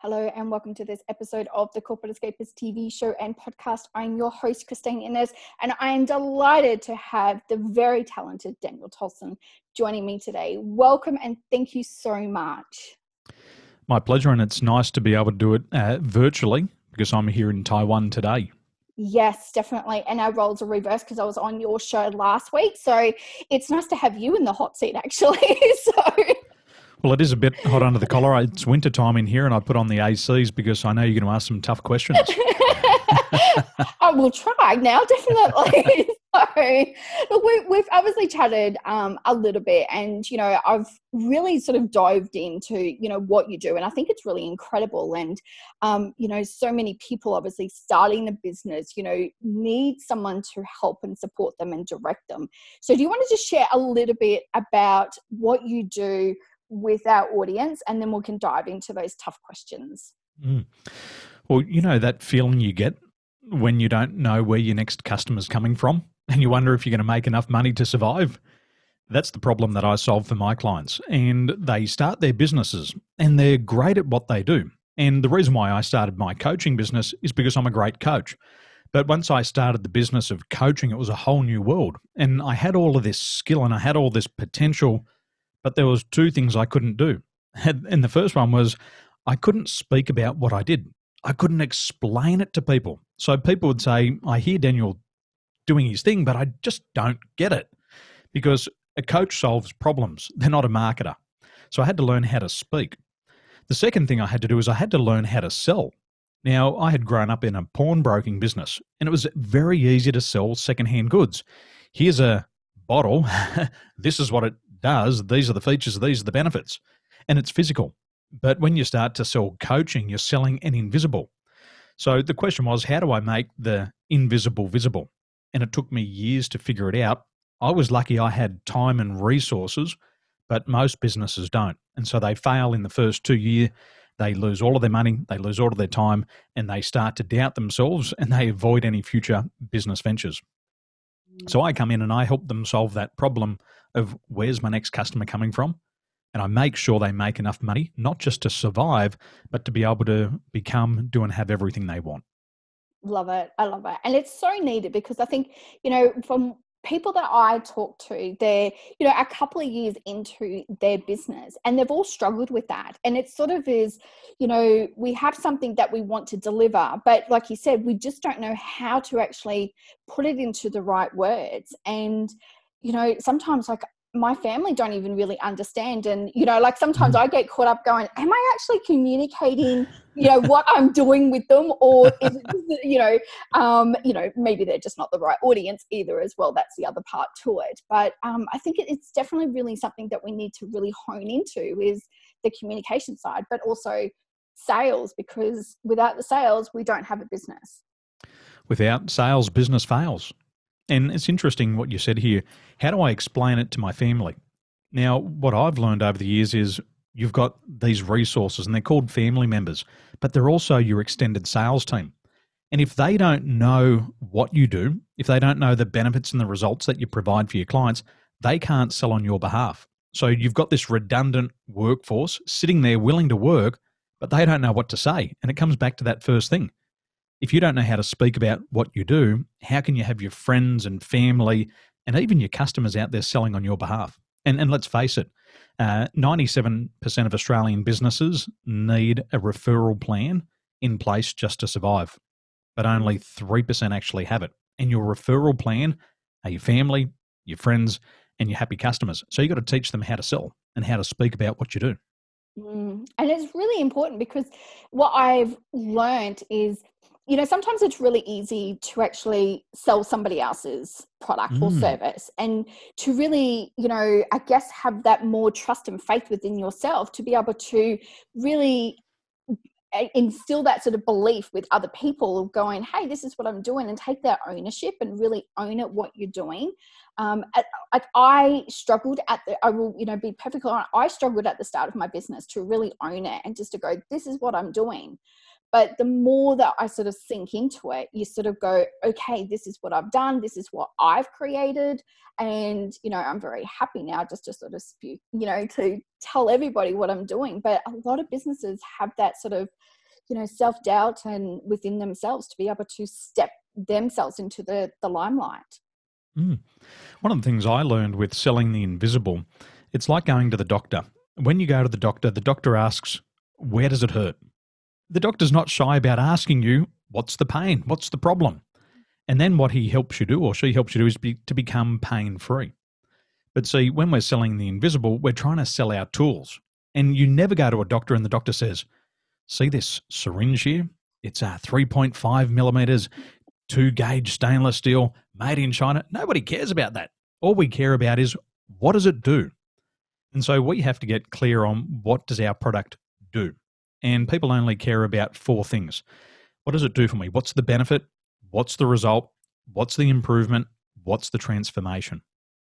Hello, and welcome to this episode of the Corporate Escapists TV show and podcast. I'm your host, Christine Innes, and I am delighted to have the very talented Daniel Tolson joining me today. Welcome and thank you so much. My pleasure, and it's nice to be able to do it uh, virtually because I'm here in Taiwan today. Yes, definitely. And our roles are reversed because I was on your show last week. So it's nice to have you in the hot seat, actually. so well, it is a bit hot under the collar. It's winter time in here, and I put on the ACs because I know you're going to ask some tough questions. I will try now, definitely. so, look, we, we've obviously chatted um, a little bit, and you know, I've really sort of dived into you know what you do, and I think it's really incredible. And um, you know, so many people obviously starting the business, you know, need someone to help and support them and direct them. So, do you want to just share a little bit about what you do? With our audience and then we can dive into those tough questions. Mm. Well, you know that feeling you get when you don't know where your next customer's coming from and you wonder if you're going to make enough money to survive. That's the problem that I solve for my clients. And they start their businesses and they're great at what they do. And the reason why I started my coaching business is because I'm a great coach. But once I started the business of coaching, it was a whole new world. And I had all of this skill and I had all this potential but there was two things I couldn't do. And the first one was I couldn't speak about what I did. I couldn't explain it to people. So people would say, I hear Daniel doing his thing, but I just don't get it. Because a coach solves problems, they're not a marketer. So I had to learn how to speak. The second thing I had to do is I had to learn how to sell. Now, I had grown up in a pawnbroking business, and it was very easy to sell secondhand goods. Here's a bottle. this is what it does, these are the features, these are the benefits, and it's physical. But when you start to sell coaching, you're selling an invisible. So the question was, how do I make the invisible visible? And it took me years to figure it out. I was lucky I had time and resources, but most businesses don't. And so they fail in the first two years. They lose all of their money, they lose all of their time, and they start to doubt themselves and they avoid any future business ventures. So I come in and I help them solve that problem of where's my next customer coming from? And I make sure they make enough money, not just to survive, but to be able to become, do, and have everything they want. Love it. I love it. And it's so needed because I think, you know, from people that I talk to, they're, you know, a couple of years into their business and they've all struggled with that. And it sort of is, you know, we have something that we want to deliver, but like you said, we just don't know how to actually put it into the right words. And, you know, sometimes like my family don't even really understand and you know like sometimes i get caught up going am i actually communicating you know what i'm doing with them or is it you know um you know maybe they're just not the right audience either as well that's the other part to it. But um i think it's definitely really something that we need to really hone into is the communication side but also sales because without the sales we don't have a business. Without sales business fails and it's interesting what you said here. How do I explain it to my family? Now, what I've learned over the years is you've got these resources and they're called family members, but they're also your extended sales team. And if they don't know what you do, if they don't know the benefits and the results that you provide for your clients, they can't sell on your behalf. So you've got this redundant workforce sitting there willing to work, but they don't know what to say. And it comes back to that first thing if you don't know how to speak about what you do, how can you have your friends and family and even your customers out there selling on your behalf? And, and let's face it, uh, 97% of Australian businesses need a referral plan in place just to survive, but only 3% actually have it. And your referral plan are your family, your friends, and your happy customers. So you've got to teach them how to sell and how to speak about what you do. Mm. And it's really important because what I've learned is you know, sometimes it's really easy to actually sell somebody else's product mm. or service and to really, you know, I guess have that more trust and faith within yourself to be able to really instill that sort of belief with other people of going, hey, this is what I'm doing, and take that ownership and really own it what you're doing. Um, I, I struggled at the, I will, you know, be perfectly honest, I struggled at the start of my business to really own it and just to go, this is what I'm doing. But the more that I sort of sink into it, you sort of go, okay, this is what I've done, this is what I've created. And, you know, I'm very happy now just to sort of spew, you know, to tell everybody what I'm doing. But a lot of businesses have that sort of, you know, self doubt and within themselves to be able to step themselves into the, the limelight. Mm. One of the things I learned with selling the invisible, it's like going to the doctor. When you go to the doctor, the doctor asks, Where does it hurt? The doctor's not shy about asking you, What's the pain? What's the problem? And then what he helps you do, or she helps you do, is be, to become pain free. But see, when we're selling the invisible, we're trying to sell our tools. And you never go to a doctor and the doctor says, See this syringe here? It's a 3.5 millimeters, two gauge stainless steel, made in China. Nobody cares about that. All we care about is what does it do? And so we have to get clear on what does our product do. And people only care about four things. What does it do for me? What's the benefit? What's the result? What's the improvement? What's the transformation?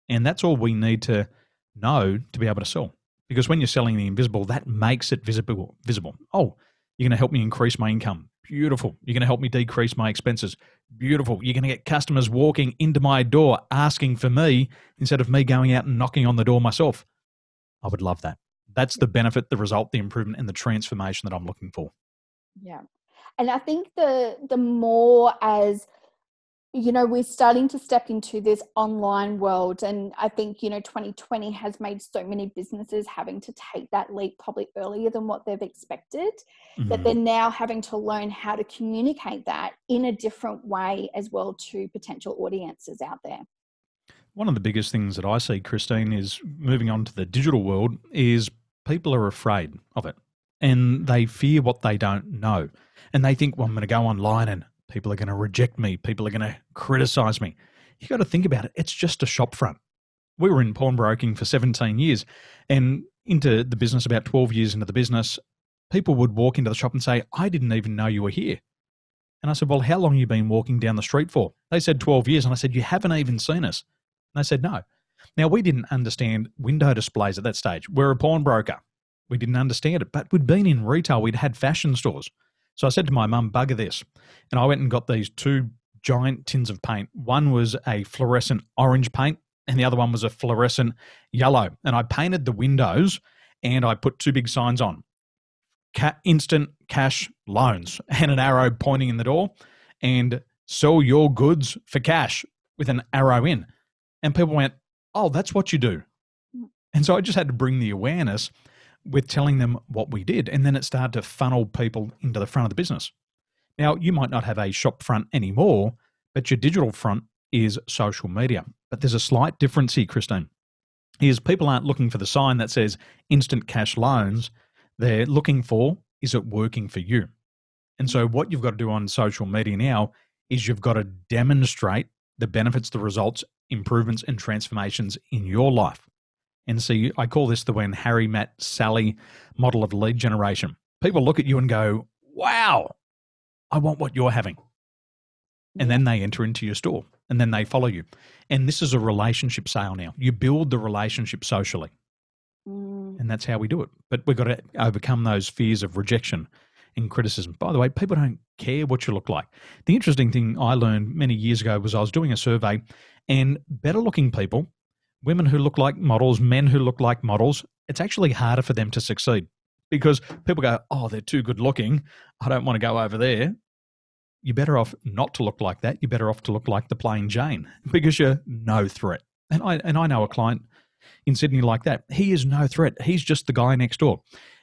And that's all we need to know to be able to sell. Because when you're selling the invisible, that makes it visible. Visible. Oh, you're going to help me increase my income. Beautiful. You're going to help me decrease my expenses. Beautiful. You're going to get customers walking into my door asking for me instead of me going out and knocking on the door myself. I would love that. That's the benefit, the result, the improvement, and the transformation that I'm looking for. Yeah. And I think the the more as you know we're starting to step into this online world and i think you know 2020 has made so many businesses having to take that leap probably earlier than what they've expected mm-hmm. that they're now having to learn how to communicate that in a different way as well to potential audiences out there one of the biggest things that i see christine is moving on to the digital world is people are afraid of it and they fear what they don't know and they think well i'm going to go online and People are going to reject me. People are going to criticize me. You got to think about it. It's just a shop front. We were in pawnbroking for 17 years and into the business about 12 years into the business, people would walk into the shop and say, I didn't even know you were here. And I said, Well, how long have you been walking down the street for? They said 12 years. And I said, You haven't even seen us. And they said, No. Now, we didn't understand window displays at that stage. We're a pawnbroker. We didn't understand it, but we'd been in retail, we'd had fashion stores. So I said to my mum, bugger this. And I went and got these two giant tins of paint. One was a fluorescent orange paint, and the other one was a fluorescent yellow. And I painted the windows and I put two big signs on Ca- instant cash loans and an arrow pointing in the door and sell your goods for cash with an arrow in. And people went, Oh, that's what you do. Mm. And so I just had to bring the awareness with telling them what we did. And then it started to funnel people into the front of the business. Now, you might not have a shop front anymore, but your digital front is social media. But there's a slight difference here, Christine. Is people aren't looking for the sign that says instant cash loans. They're looking for is it working for you? And so, what you've got to do on social media now is you've got to demonstrate the benefits, the results, improvements, and transformations in your life. And so I call this the when Harry met Sally model of lead generation. People look at you and go, wow, I want what you're having. And then they enter into your store and then they follow you. And this is a relationship sale now. You build the relationship socially. Mm. And that's how we do it. But we've got to overcome those fears of rejection and criticism. By the way, people don't care what you look like. The interesting thing I learned many years ago was I was doing a survey, and better looking people women who look like models, men who look like models, it's actually harder for them to succeed because people go, oh, they're too good looking. I don't want to go over there. You're better off not to look like that. You're better off to look like the plain Jane because you're no threat. And I and I know a client in Sydney like that. He is no threat. He's just the guy next door.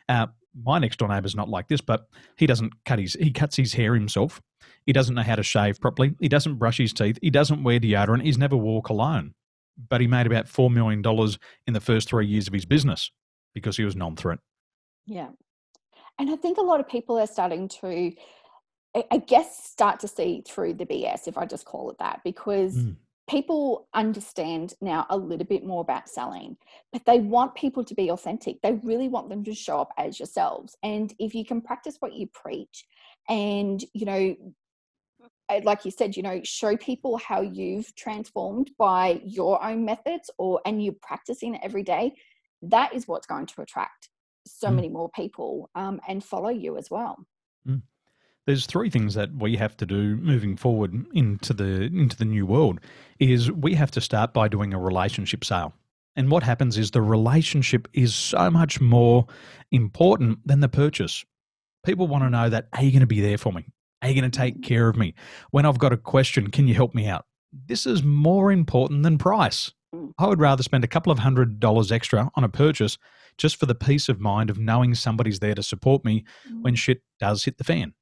Uh, my next door neighbour's not like this, but he doesn't cut his he cuts his hair himself. He doesn't know how to shave properly. He doesn't brush his teeth. He doesn't wear deodorant. He's never wore cologne but he made about $4 million in the first three years of his business because he was non threat. Yeah. And I think a lot of people are starting to, I guess, start to see through the BS, if I just call it that, because mm. People understand now a little bit more about selling, but they want people to be authentic. They really want them to show up as yourselves. And if you can practice what you preach and, you know, like you said, you know, show people how you've transformed by your own methods or and you're practicing it every day, that is what's going to attract so mm. many more people um, and follow you as well. Mm. There's three things that we have to do moving forward into the into the new world is we have to start by doing a relationship sale. And what happens is the relationship is so much more important than the purchase. People want to know that are you going to be there for me? Are you going to take care of me? When I've got a question, can you help me out? This is more important than price. Mm. I would rather spend a couple of hundred dollars extra on a purchase just for the peace of mind of knowing somebody's there to support me when shit does hit the fan.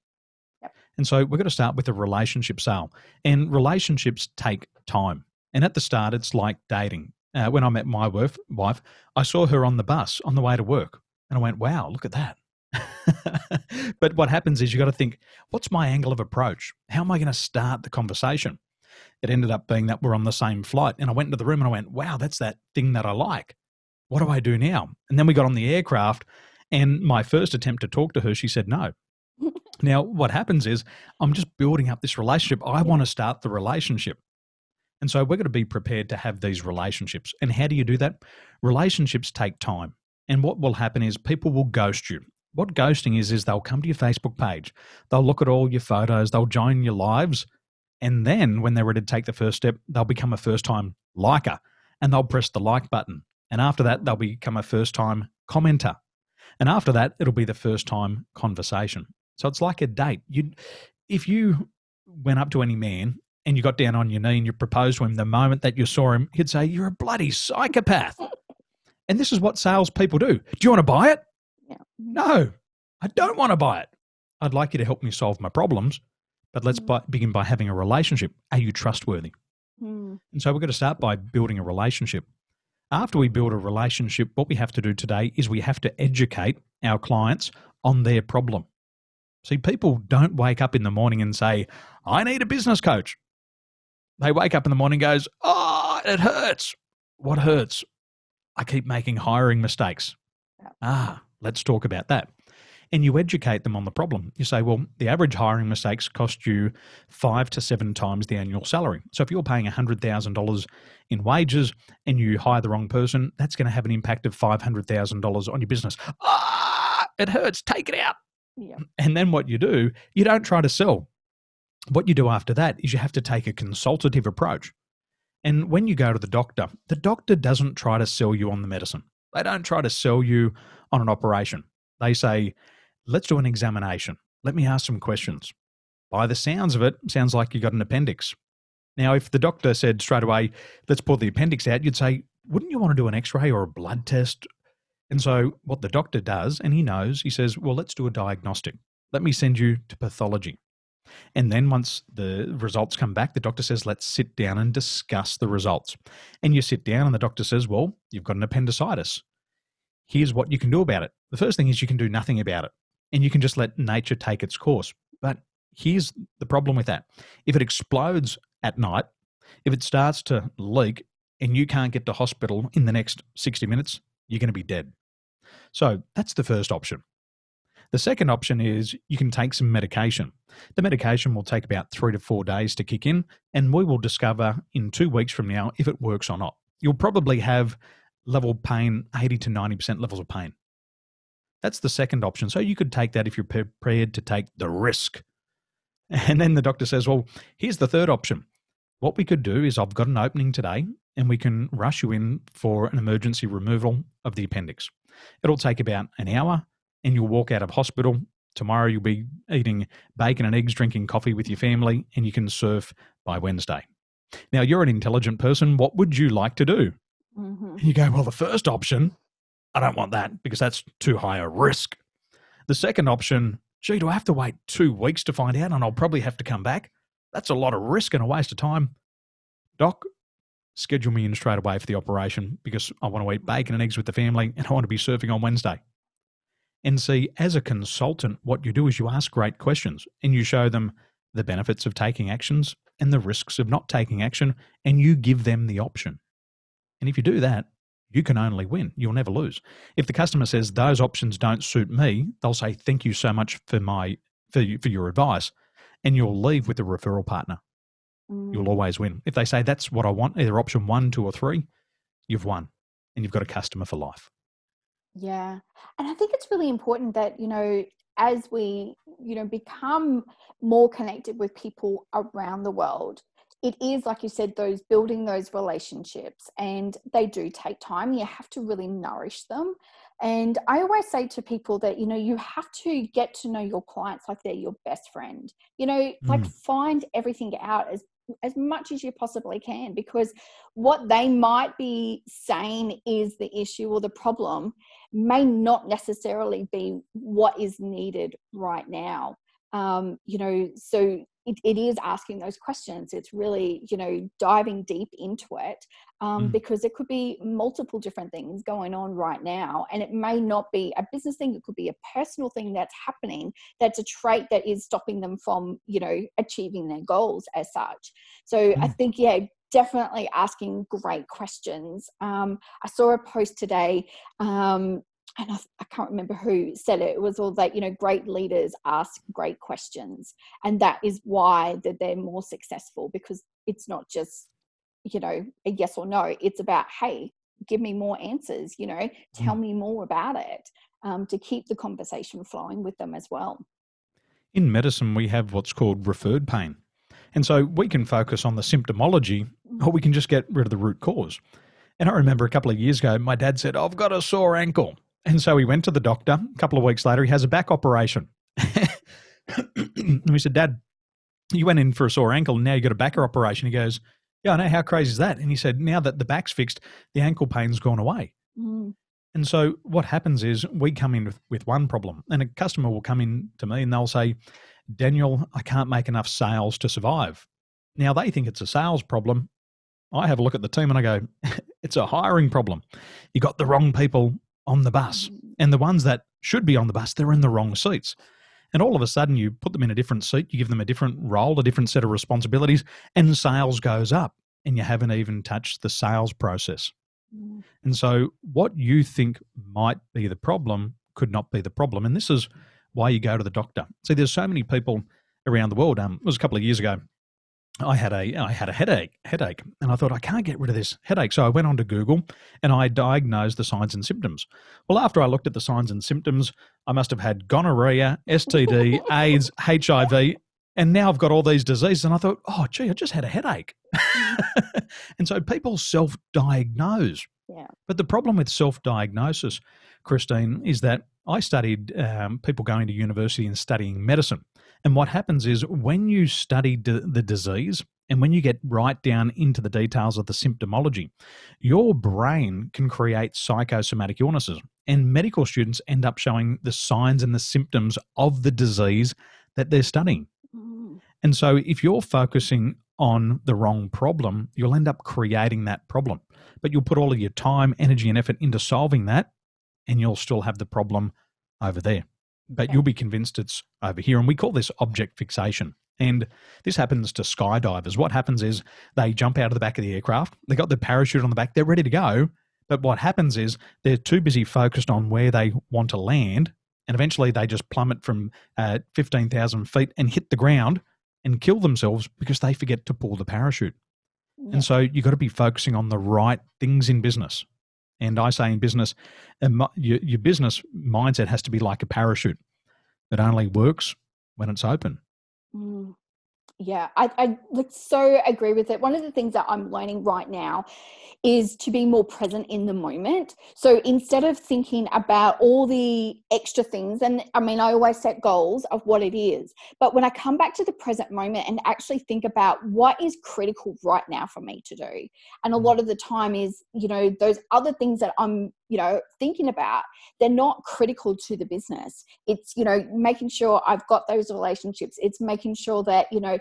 And so we're going to start with a relationship sale. And relationships take time. And at the start, it's like dating. Uh, when I met my wife, wife, I saw her on the bus on the way to work. And I went, wow, look at that. but what happens is you got to think, what's my angle of approach? How am I going to start the conversation? It ended up being that we're on the same flight. And I went into the room and I went, wow, that's that thing that I like. What do I do now? And then we got on the aircraft. And my first attempt to talk to her, she said no. Now, what happens is I'm just building up this relationship. I want to start the relationship. And so we're going to be prepared to have these relationships. And how do you do that? Relationships take time. And what will happen is people will ghost you. What ghosting is, is they'll come to your Facebook page, they'll look at all your photos, they'll join your lives. And then when they're ready to take the first step, they'll become a first time liker and they'll press the like button. And after that, they'll become a first time commenter. And after that, it'll be the first time conversation. So it's like a date. You, if you went up to any man and you got down on your knee and you proposed to him the moment that you saw him, he'd say, You're a bloody psychopath. and this is what salespeople do. Do you want to buy it? Yeah. No, I don't want to buy it. I'd like you to help me solve my problems, but let's Mm. begin by having a relationship. Are you trustworthy? Mm. And so we're going to start by building a relationship. After we build a relationship, what we have to do today is we have to educate our clients on their problem. See, people don't wake up in the morning and say, I need a business coach. They wake up in the morning and goes, Oh, it hurts. What hurts? I keep making hiring mistakes. Ah, let's talk about that. And you educate them on the problem. You say, well, the average hiring mistakes cost you five to seven times the annual salary. So if you're paying $100,000 in wages and you hire the wrong person, that's going to have an impact of $500,000 on your business. Ah, it hurts. Take it out. Yeah. And then what you do, you don't try to sell. What you do after that is you have to take a consultative approach. And when you go to the doctor, the doctor doesn't try to sell you on the medicine. They don't try to sell you on an operation. They say, let's do an examination. Let me ask some questions. By the sounds of it, sounds like you got an appendix. Now, if the doctor said straight away, let's pull the appendix out, you'd say, wouldn't you want to do an x ray or a blood test? And so, what the doctor does, and he knows, he says, well, let's do a diagnostic. Let me send you to pathology. And then once the results come back, the doctor says, let's sit down and discuss the results. And you sit down, and the doctor says, well, you've got an appendicitis. Here's what you can do about it. The first thing is you can do nothing about it, and you can just let nature take its course. But here's the problem with that if it explodes at night, if it starts to leak, and you can't get to hospital in the next 60 minutes, you're going to be dead. So that's the first option. The second option is you can take some medication. The medication will take about three to four days to kick in, and we will discover in two weeks from now if it works or not. You'll probably have level pain, 80 to 90% levels of pain. That's the second option. So you could take that if you're prepared to take the risk. And then the doctor says, Well, here's the third option. What we could do is I've got an opening today, and we can rush you in for an emergency removal of the appendix. It'll take about an hour, and you'll walk out of hospital. Tomorrow, you'll be eating bacon and eggs, drinking coffee with your family, and you can surf by Wednesday. Now, you're an intelligent person. What would you like to do? hmm you go, Well, the first option, I don't want that because that's too high a risk. The second option, gee, do I have to wait two weeks to find out and I'll probably have to come back? That's a lot of risk and a waste of time. Doc, schedule me in straight away for the operation because I want to eat bacon and eggs with the family and I want to be surfing on Wednesday. And see, as a consultant, what you do is you ask great questions and you show them the benefits of taking actions and the risks of not taking action, and you give them the option. And if you do that, you can only win. You'll never lose. If the customer says those options don't suit me, they'll say thank you so much for my for, you, for your advice, and you'll leave with a referral partner. Mm. You'll always win. If they say that's what I want, either option one, two, or three, you've won, and you've got a customer for life. Yeah. And I think it's really important that, you know, as we you know become more connected with people around the world it is like you said those building those relationships and they do take time you have to really nourish them and i always say to people that you know you have to get to know your clients like they're your best friend you know mm. like find everything out as as much as you possibly can because what they might be saying is the issue or the problem may not necessarily be what is needed right now um, you know so it, it is asking those questions it's really you know diving deep into it um, mm. because it could be multiple different things going on right now and it may not be a business thing it could be a personal thing that's happening that's a trait that is stopping them from you know achieving their goals as such so mm. i think yeah definitely asking great questions um, i saw a post today um, and I, I, can't remember who said it. It was all that you know, great leaders ask great questions, and that is why that they're more successful because it's not just you know a yes or no. It's about hey, give me more answers. You know, tell mm. me more about it um, to keep the conversation flowing with them as well. In medicine, we have what's called referred pain, and so we can focus on the symptomology, or we can just get rid of the root cause. And I remember a couple of years ago, my dad said, I've got a sore ankle. And so he went to the doctor. A couple of weeks later, he has a back operation. and we said, Dad, you went in for a sore ankle and now you got a back operation. He goes, Yeah, I know. How crazy is that? And he said, Now that the back's fixed, the ankle pain's gone away. Mm. And so what happens is we come in with, with one problem, and a customer will come in to me and they'll say, Daniel, I can't make enough sales to survive. Now they think it's a sales problem. I have a look at the team and I go, it's a hiring problem. You got the wrong people on the bus. And the ones that should be on the bus, they're in the wrong seats. And all of a sudden, you put them in a different seat, you give them a different role, a different set of responsibilities, and sales goes up. And you haven't even touched the sales process. Mm. And so, what you think might be the problem could not be the problem. And this is why you go to the doctor. See, there's so many people around the world. Um, it was a couple of years ago. I had a I had a headache headache and I thought I can't get rid of this headache so I went on to Google and I diagnosed the signs and symptoms. Well after I looked at the signs and symptoms I must have had gonorrhea, STD, AIDS, HIV and now I've got all these diseases and I thought oh gee I just had a headache. and so people self-diagnose. Yeah. But the problem with self-diagnosis Christine is that I studied um, people going to university and studying medicine. And what happens is when you study d- the disease and when you get right down into the details of the symptomology, your brain can create psychosomatic illnesses. And medical students end up showing the signs and the symptoms of the disease that they're studying. Mm. And so if you're focusing on the wrong problem, you'll end up creating that problem. But you'll put all of your time, energy, and effort into solving that, and you'll still have the problem over there but you'll be convinced it's over here. And we call this object fixation. And this happens to skydivers. What happens is they jump out of the back of the aircraft, they got the parachute on the back, they're ready to go. But what happens is they're too busy focused on where they want to land. And eventually they just plummet from uh, 15,000 feet and hit the ground and kill themselves because they forget to pull the parachute. Yeah. And so you've got to be focusing on the right things in business. And I say in business, your, business mindset has to be like a parachute. that only works when it's open. Mm. Yeah, I, I so agree with it. One of the things that I'm learning right now is to be more present in the moment. So instead of thinking about all the extra things, and I mean, I always set goals of what it is, but when I come back to the present moment and actually think about what is critical right now for me to do, and a mm. lot of the time is, you know, those other things that I'm you know thinking about they're not critical to the business it's you know making sure i've got those relationships it's making sure that you know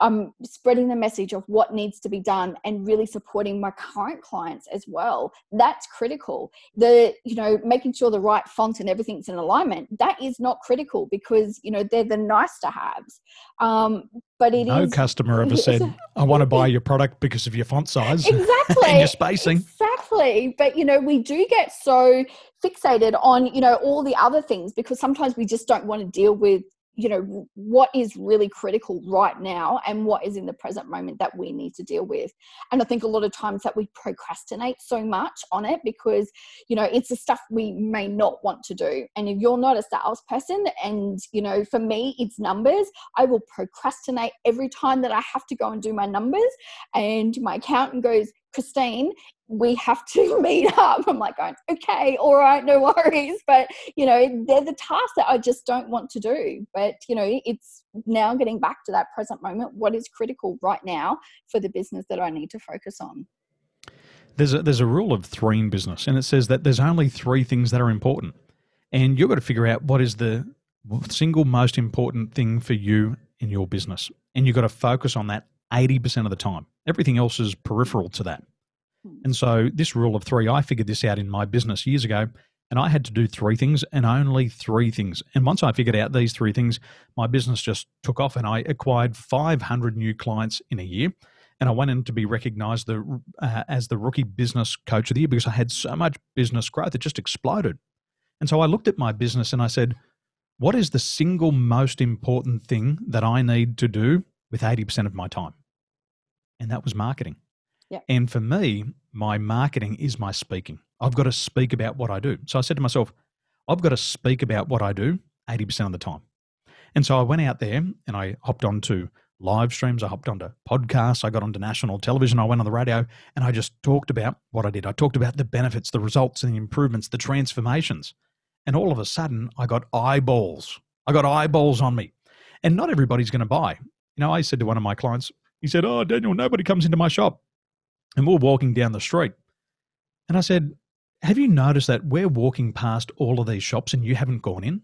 I'm spreading the message of what needs to be done and really supporting my current clients as well. That's critical. The, you know, making sure the right font and everything's in alignment, that is not critical because, you know, they're the nice to haves. Um, but it no is, customer ever said, I want to buy your product because of your font size. Exactly. and your spacing. Exactly. But, you know, we do get so fixated on, you know, all the other things because sometimes we just don't want to deal with you know what is really critical right now and what is in the present moment that we need to deal with. And i think a lot of times that we procrastinate so much on it because you know it's the stuff we may not want to do. And if you're not a salesperson and you know for me it's numbers i will procrastinate every time that i have to go and do my numbers and my accountant goes Christine, we have to meet up. I'm like going, okay, all right, no worries. But, you know, they're the tasks that I just don't want to do. But, you know, it's now getting back to that present moment. What is critical right now for the business that I need to focus on? There's a, there's a rule of three in business, and it says that there's only three things that are important. And you've got to figure out what is the single most important thing for you in your business. And you've got to focus on that 80% of the time. Everything else is peripheral to that. And so, this rule of three, I figured this out in my business years ago, and I had to do three things and only three things. And once I figured out these three things, my business just took off, and I acquired 500 new clients in a year. And I went in to be recognized the, uh, as the rookie business coach of the year because I had so much business growth, it just exploded. And so I looked at my business and I said, what is the single most important thing that I need to do with 80% of my time. And that was marketing. Yep. And for me, my marketing is my speaking. I've got to speak about what I do. So I said to myself, I've got to speak about what I do 80% of the time. And so I went out there and I hopped onto live streams, I hopped onto podcasts, I got onto national television, I went on the radio, and I just talked about what I did. I talked about the benefits, the results, and the improvements, the transformations. And all of a sudden, I got eyeballs. I got eyeballs on me. And not everybody's going to buy. You know, I said to one of my clients, he said, Oh, Daniel, nobody comes into my shop. And we're walking down the street. And I said, Have you noticed that we're walking past all of these shops and you haven't gone in?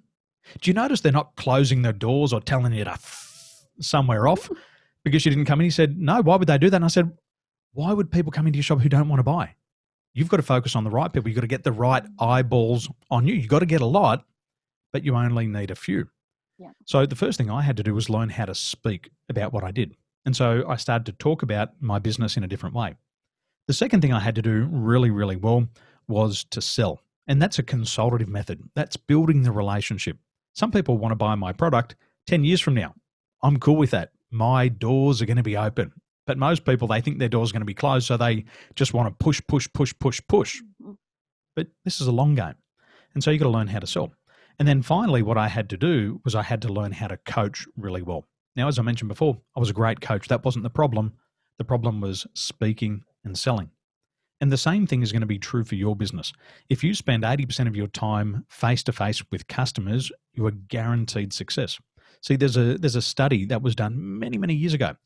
Do you notice they're not closing their doors or telling you to f- somewhere off because you didn't come in? He said, No, why would they do that? And I said, Why would people come into your shop who don't want to buy? You've got to focus on the right people. You've got to get the right eyeballs on you. You've got to get a lot, but you only need a few. Yeah. So the first thing I had to do was learn how to speak about what I did. And so I started to talk about my business in a different way. The second thing I had to do really, really well was to sell. And that's a consultative method. That's building the relationship. Some people want to buy my product 10 years from now. I'm cool with that. My doors are going to be open. But most people, they think their doors are going to be closed. So they just want to push, push, push, push, push. Mm-hmm. But this is a long game. And so you've got to learn how to sell. And then finally, what I had to do was I had to learn how to coach really well. Now, as I mentioned before, I was a great coach. That wasn't the problem. The problem was speaking and selling. And the same thing is going to be true for your business. If you spend 80% of your time face to face with customers, you are guaranteed success. See, there's a there's a study that was done many, many years ago.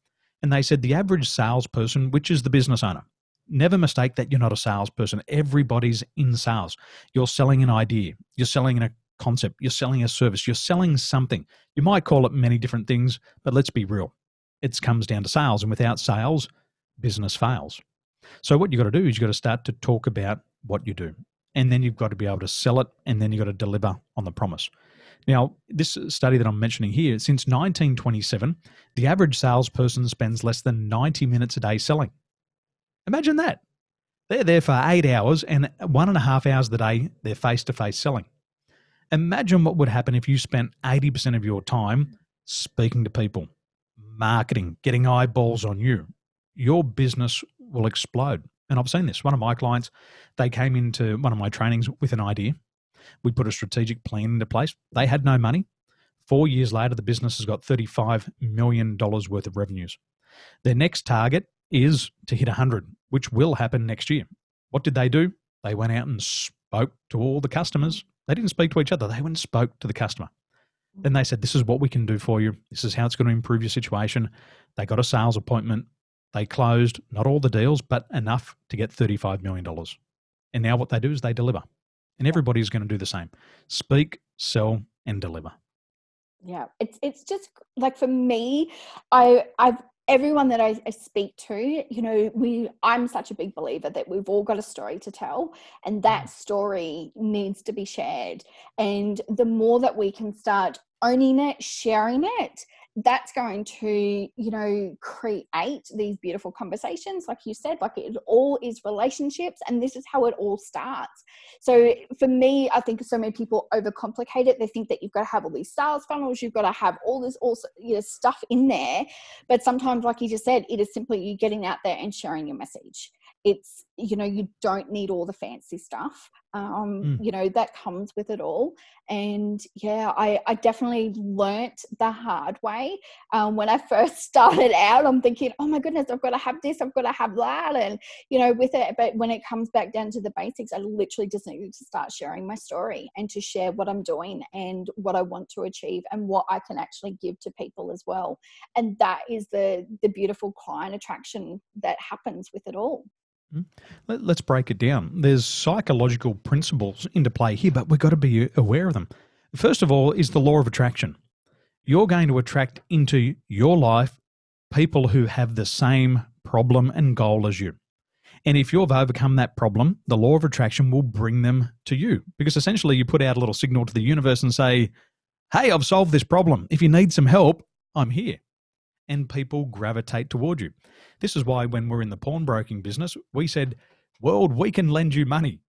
And they said the average salesperson, which is the business owner, never mistake that you're not a salesperson. Everybody's in sales. You're selling an idea, you're selling a concept, you're selling a service, you're selling something. You might call it many different things, but let's be real. It comes down to sales, and without sales, business fails. So, what you've got to do is you've got to start to talk about what you do, and then you've got to be able to sell it, and then you've got to deliver on the promise. Now, this study that I'm mentioning here, since 1927, the average salesperson spends less than 90 minutes a day selling. Imagine that. They're there for eight hours, and one and a half hours of the day, they're face to face selling. Imagine what would happen if you spent 80% of your time speaking to people, marketing, getting eyeballs on you. Your business will explode. And I've seen this. One of my clients, they came into one of my trainings with an idea. We put a strategic plan into place. They had no money. Four years later, the business has got $35 million worth of revenues. Their next target is to hit 100, which will happen next year. What did they do? They went out and spoke to all the customers they didn't speak to each other. They went and spoke to the customer. Then they said, This is what we can do for you. This is how it's going to improve your situation. They got a sales appointment. They closed not all the deals, but enough to get $35 million. And now what they do is they deliver. And everybody's going to do the same speak, sell, and deliver. Yeah, it's it's just like for me, I I've everyone that I, I, speak to, you know, we I'm such a big believer that we've all got a story to tell and that mm. story needs to be shared. And the more that we can start owning it, sharing it, that's going to you know create these beautiful conversations like you said like it all is relationships and this is how it all starts. So for me i think so many people overcomplicate it. They think that you've got to have all these sales funnels you've got to have all this also you know, stuff in there but sometimes like you just said it is simply you getting out there and sharing your message. It's you know you don't need all the fancy stuff um mm. you know that comes with it all and yeah i i definitely learnt the hard way um when i first started out i'm thinking oh my goodness i've got to have this i've got to have that and you know with it but when it comes back down to the basics i literally just need to start sharing my story and to share what i'm doing and what i want to achieve and what i can actually give to people as well and that is the the beautiful client attraction that happens with it all? Hmm? Let's break it down. There's psychological principles into play here, but we've got to be aware of them. First of all, is the law of attraction. You're going to attract into your life people who have the same problem and goal as you. And if you've overcome that problem, the law of attraction will bring them to you. Because essentially, you put out a little signal to the universe and say, Hey, I've solved this problem. If you need some help, I'm here and people gravitate toward you. This is why when we're in the pawnbroking business, we said, World, we can lend you money.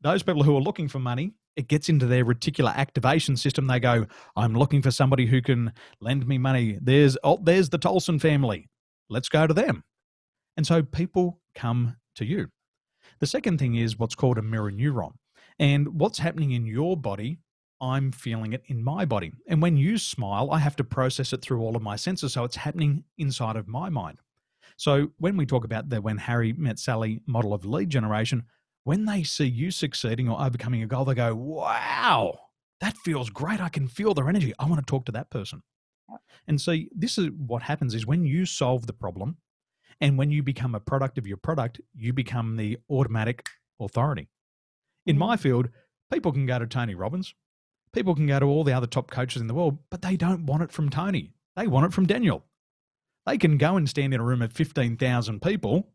Those people who are looking for money, it gets into their reticular activation system. They go, I'm looking for somebody who can lend me money. There's oh, there's the Tolson family. Let's go to them. And so people come to you. The second thing is what's called a mirror neuron. And what's happening in your body I'm feeling it in my body. And when you smile, I have to process it through all of my senses. So it's happening inside of my mind. So when we talk about the when Harry met Sally model of lead generation, when they see you succeeding or overcoming a goal, they go, wow, that feels great. I can feel their energy. I want to talk to that person. And see, this is what happens is when you solve the problem and when you become a product of your product, you become the automatic authority. In my mm. field, people can go to Tony Robbins, People can go to all the other top coaches in the world, but they don't want it from Tony. They want it from Daniel. They can go and stand in a room of 15,000 people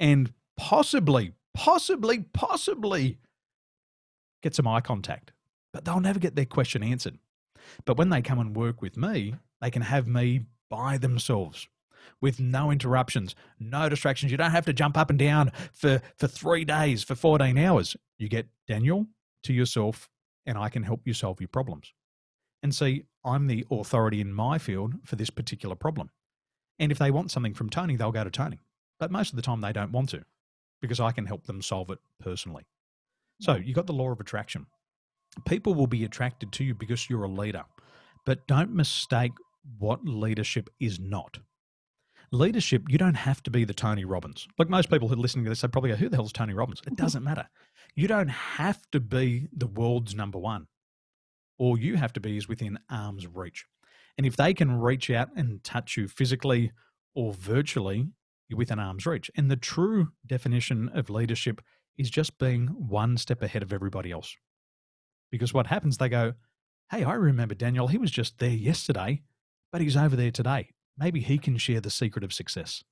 and possibly, possibly, possibly get some eye contact, but they'll never get their question answered. But when they come and work with me, they can have me by themselves with no interruptions, no distractions. You don't have to jump up and down for, for three days, for 14 hours. You get Daniel to yourself and I can help you solve your problems. And see, I'm the authority in my field for this particular problem. And if they want something from Tony, they'll go to Tony. But most of the time, they don't want to because I can help them solve it personally. So hmm. you've got the law of attraction. People will be attracted to you because you're a leader. But don't mistake what leadership is not. Leadership, you don't have to be the Tony Robbins. Like most people who are listening to this, they probably go, Who the hell's Tony Robbins? It doesn't matter. You don't have to be the world's number one. All you have to be is within arm's reach. And if they can reach out and touch you physically or virtually, you're within arm's reach. And the true definition of leadership is just being one step ahead of everybody else. Because what happens, they go, Hey, I remember Daniel, he was just there yesterday, but he's over there today. Maybe he can share the secret of success.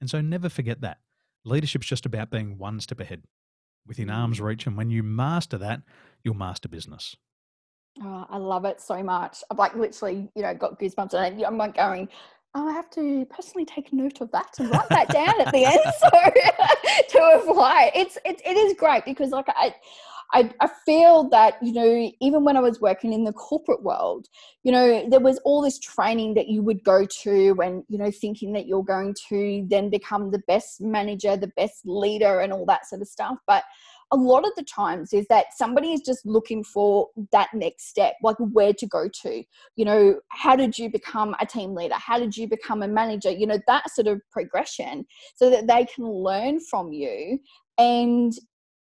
And so never forget that. Leadership's just about being one step ahead within arm's mm. reach. And when you master that, you'll master business. Oh, I love it so much. I've like literally, you know, got goosebumps and I'm like going, oh, I have to personally take note of that and write that down at the end. So to avoid, it's, it, it is great because like I, I, I feel that, you know, even when I was working in the corporate world, you know, there was all this training that you would go to and, you know, thinking that you're going to then become the best manager, the best leader, and all that sort of stuff. But a lot of the times is that somebody is just looking for that next step, like where to go to. You know, how did you become a team leader? How did you become a manager? You know, that sort of progression so that they can learn from you and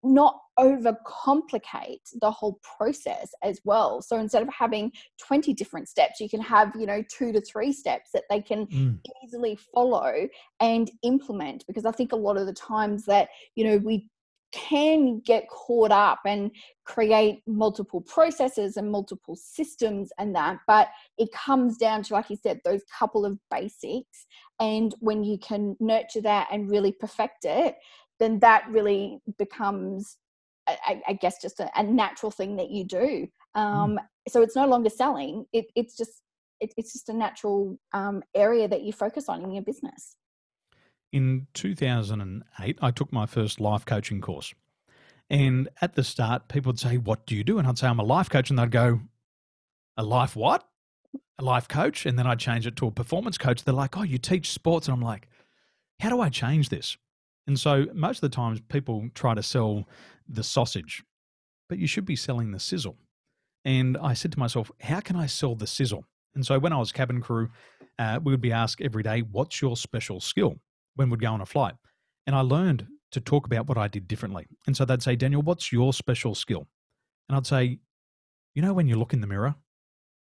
not overcomplicate the whole process as well. So instead of having 20 different steps, you can have, you know, two to three steps that they can mm. easily follow and implement. Because I think a lot of the times that, you know, we can get caught up and create multiple processes and multiple systems and that but it comes down to like you said those couple of basics and when you can nurture that and really perfect it then that really becomes I, I, guess just a, a, natural thing that you do. Mm. Um, mm. So it's no longer selling; it, it's just it, it's just a natural um, area that you focus on in your business. In 2008, I took my first life coaching course. And at the start, people would say, What do you do? And I'd say, I'm a life coach. And they'd go, A life what? A life coach? And then I'd change it to a performance coach. They're like, Oh, you teach sports. And I'm like, How do I change this? And so most of the times people try to sell the sausage, but you should be selling the sizzle. And I said to myself, How can I sell the sizzle? And so when I was cabin crew, uh, we would be asked every day, What's your special skill? when we'd go on a flight. And I learned to talk about what I did differently. And so they'd say, Daniel, what's your special skill? And I'd say, you know, when you look in the mirror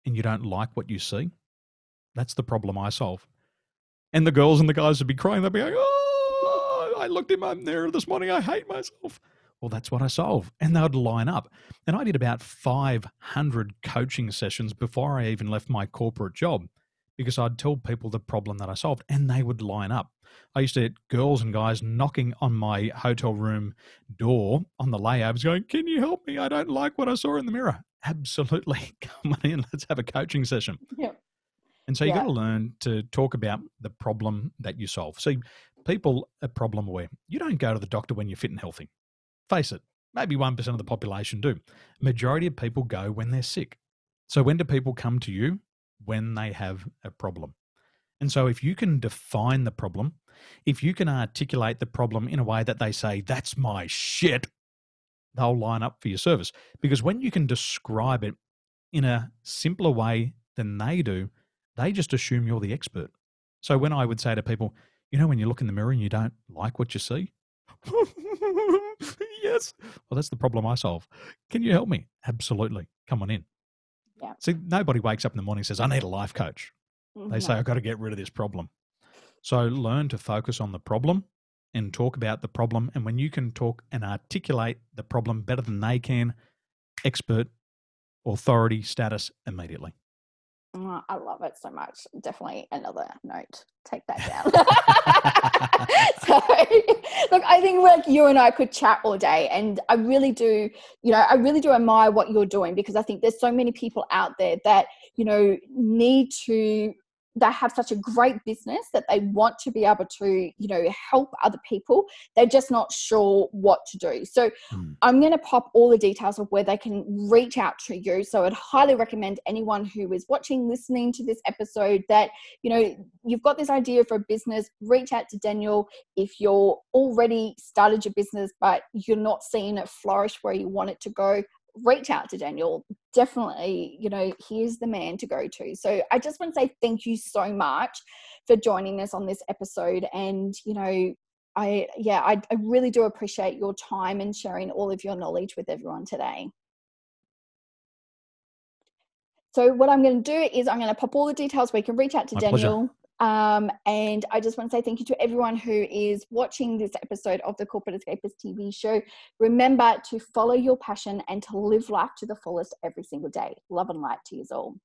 and you don't like what you see, that's the problem I solve. And the girls and the guys would be crying. They'd be going, oh, I looked in my mirror this morning. I hate myself. Well, that's what I solve. And they would line up. And I did about 500 coaching sessions before I even left my corporate job because I'd tell people the problem that I solved and they would line up. I used to get girls and guys knocking on my hotel room door on the layovers going, Can you help me? I don't like what I saw in the mirror. Absolutely. Come on in. Let's have a coaching session. Yeah. And so you've got to learn to talk about the problem that you solve. See, people are problem aware. You don't go to the doctor when you're fit and healthy. Face it, maybe 1% of the population do. Majority of people go when they're sick. So when do people come to you? when they have a problem. And so, if you can define the problem, if you can articulate the problem in a way that they say, that's my shit, they'll line up for your service. Because when you can describe it in a simpler way than they do, they just assume you're the expert. So, when I would say to people, you know, when you look in the mirror and you don't like what you see, yes. Well, that's the problem I solve. Can you help me? Absolutely. Come on in. Yeah. See, nobody wakes up in the morning and says, I need a life coach. Mm-hmm. They say, I've got to get rid of this problem. So learn to focus on the problem and talk about the problem. And when you can talk and articulate the problem better than they can, expert, authority, status immediately. Oh, I love it so much. Definitely another note. Take that down. so, look, I think like you and I could chat all day, and I really do. You know, I really do admire what you're doing because I think there's so many people out there that you know need to they have such a great business that they want to be able to you know help other people they're just not sure what to do. So mm. i'm going to pop all the details of where they can reach out to you. So i'd highly recommend anyone who is watching listening to this episode that you know you've got this idea for a business reach out to daniel if you're already started your business but you're not seeing it flourish where you want it to go reach out to Daniel. Definitely, you know, he's the man to go to. So I just want to say thank you so much for joining us on this episode. And, you know, I, yeah, I, I really do appreciate your time and sharing all of your knowledge with everyone today. So what I'm going to do is I'm going to pop all the details where you can reach out to My Daniel. Pleasure. Um, and I just want to say thank you to everyone who is watching this episode of the Corporate Escapist TV show. Remember to follow your passion and to live life to the fullest every single day. Love and light to you all.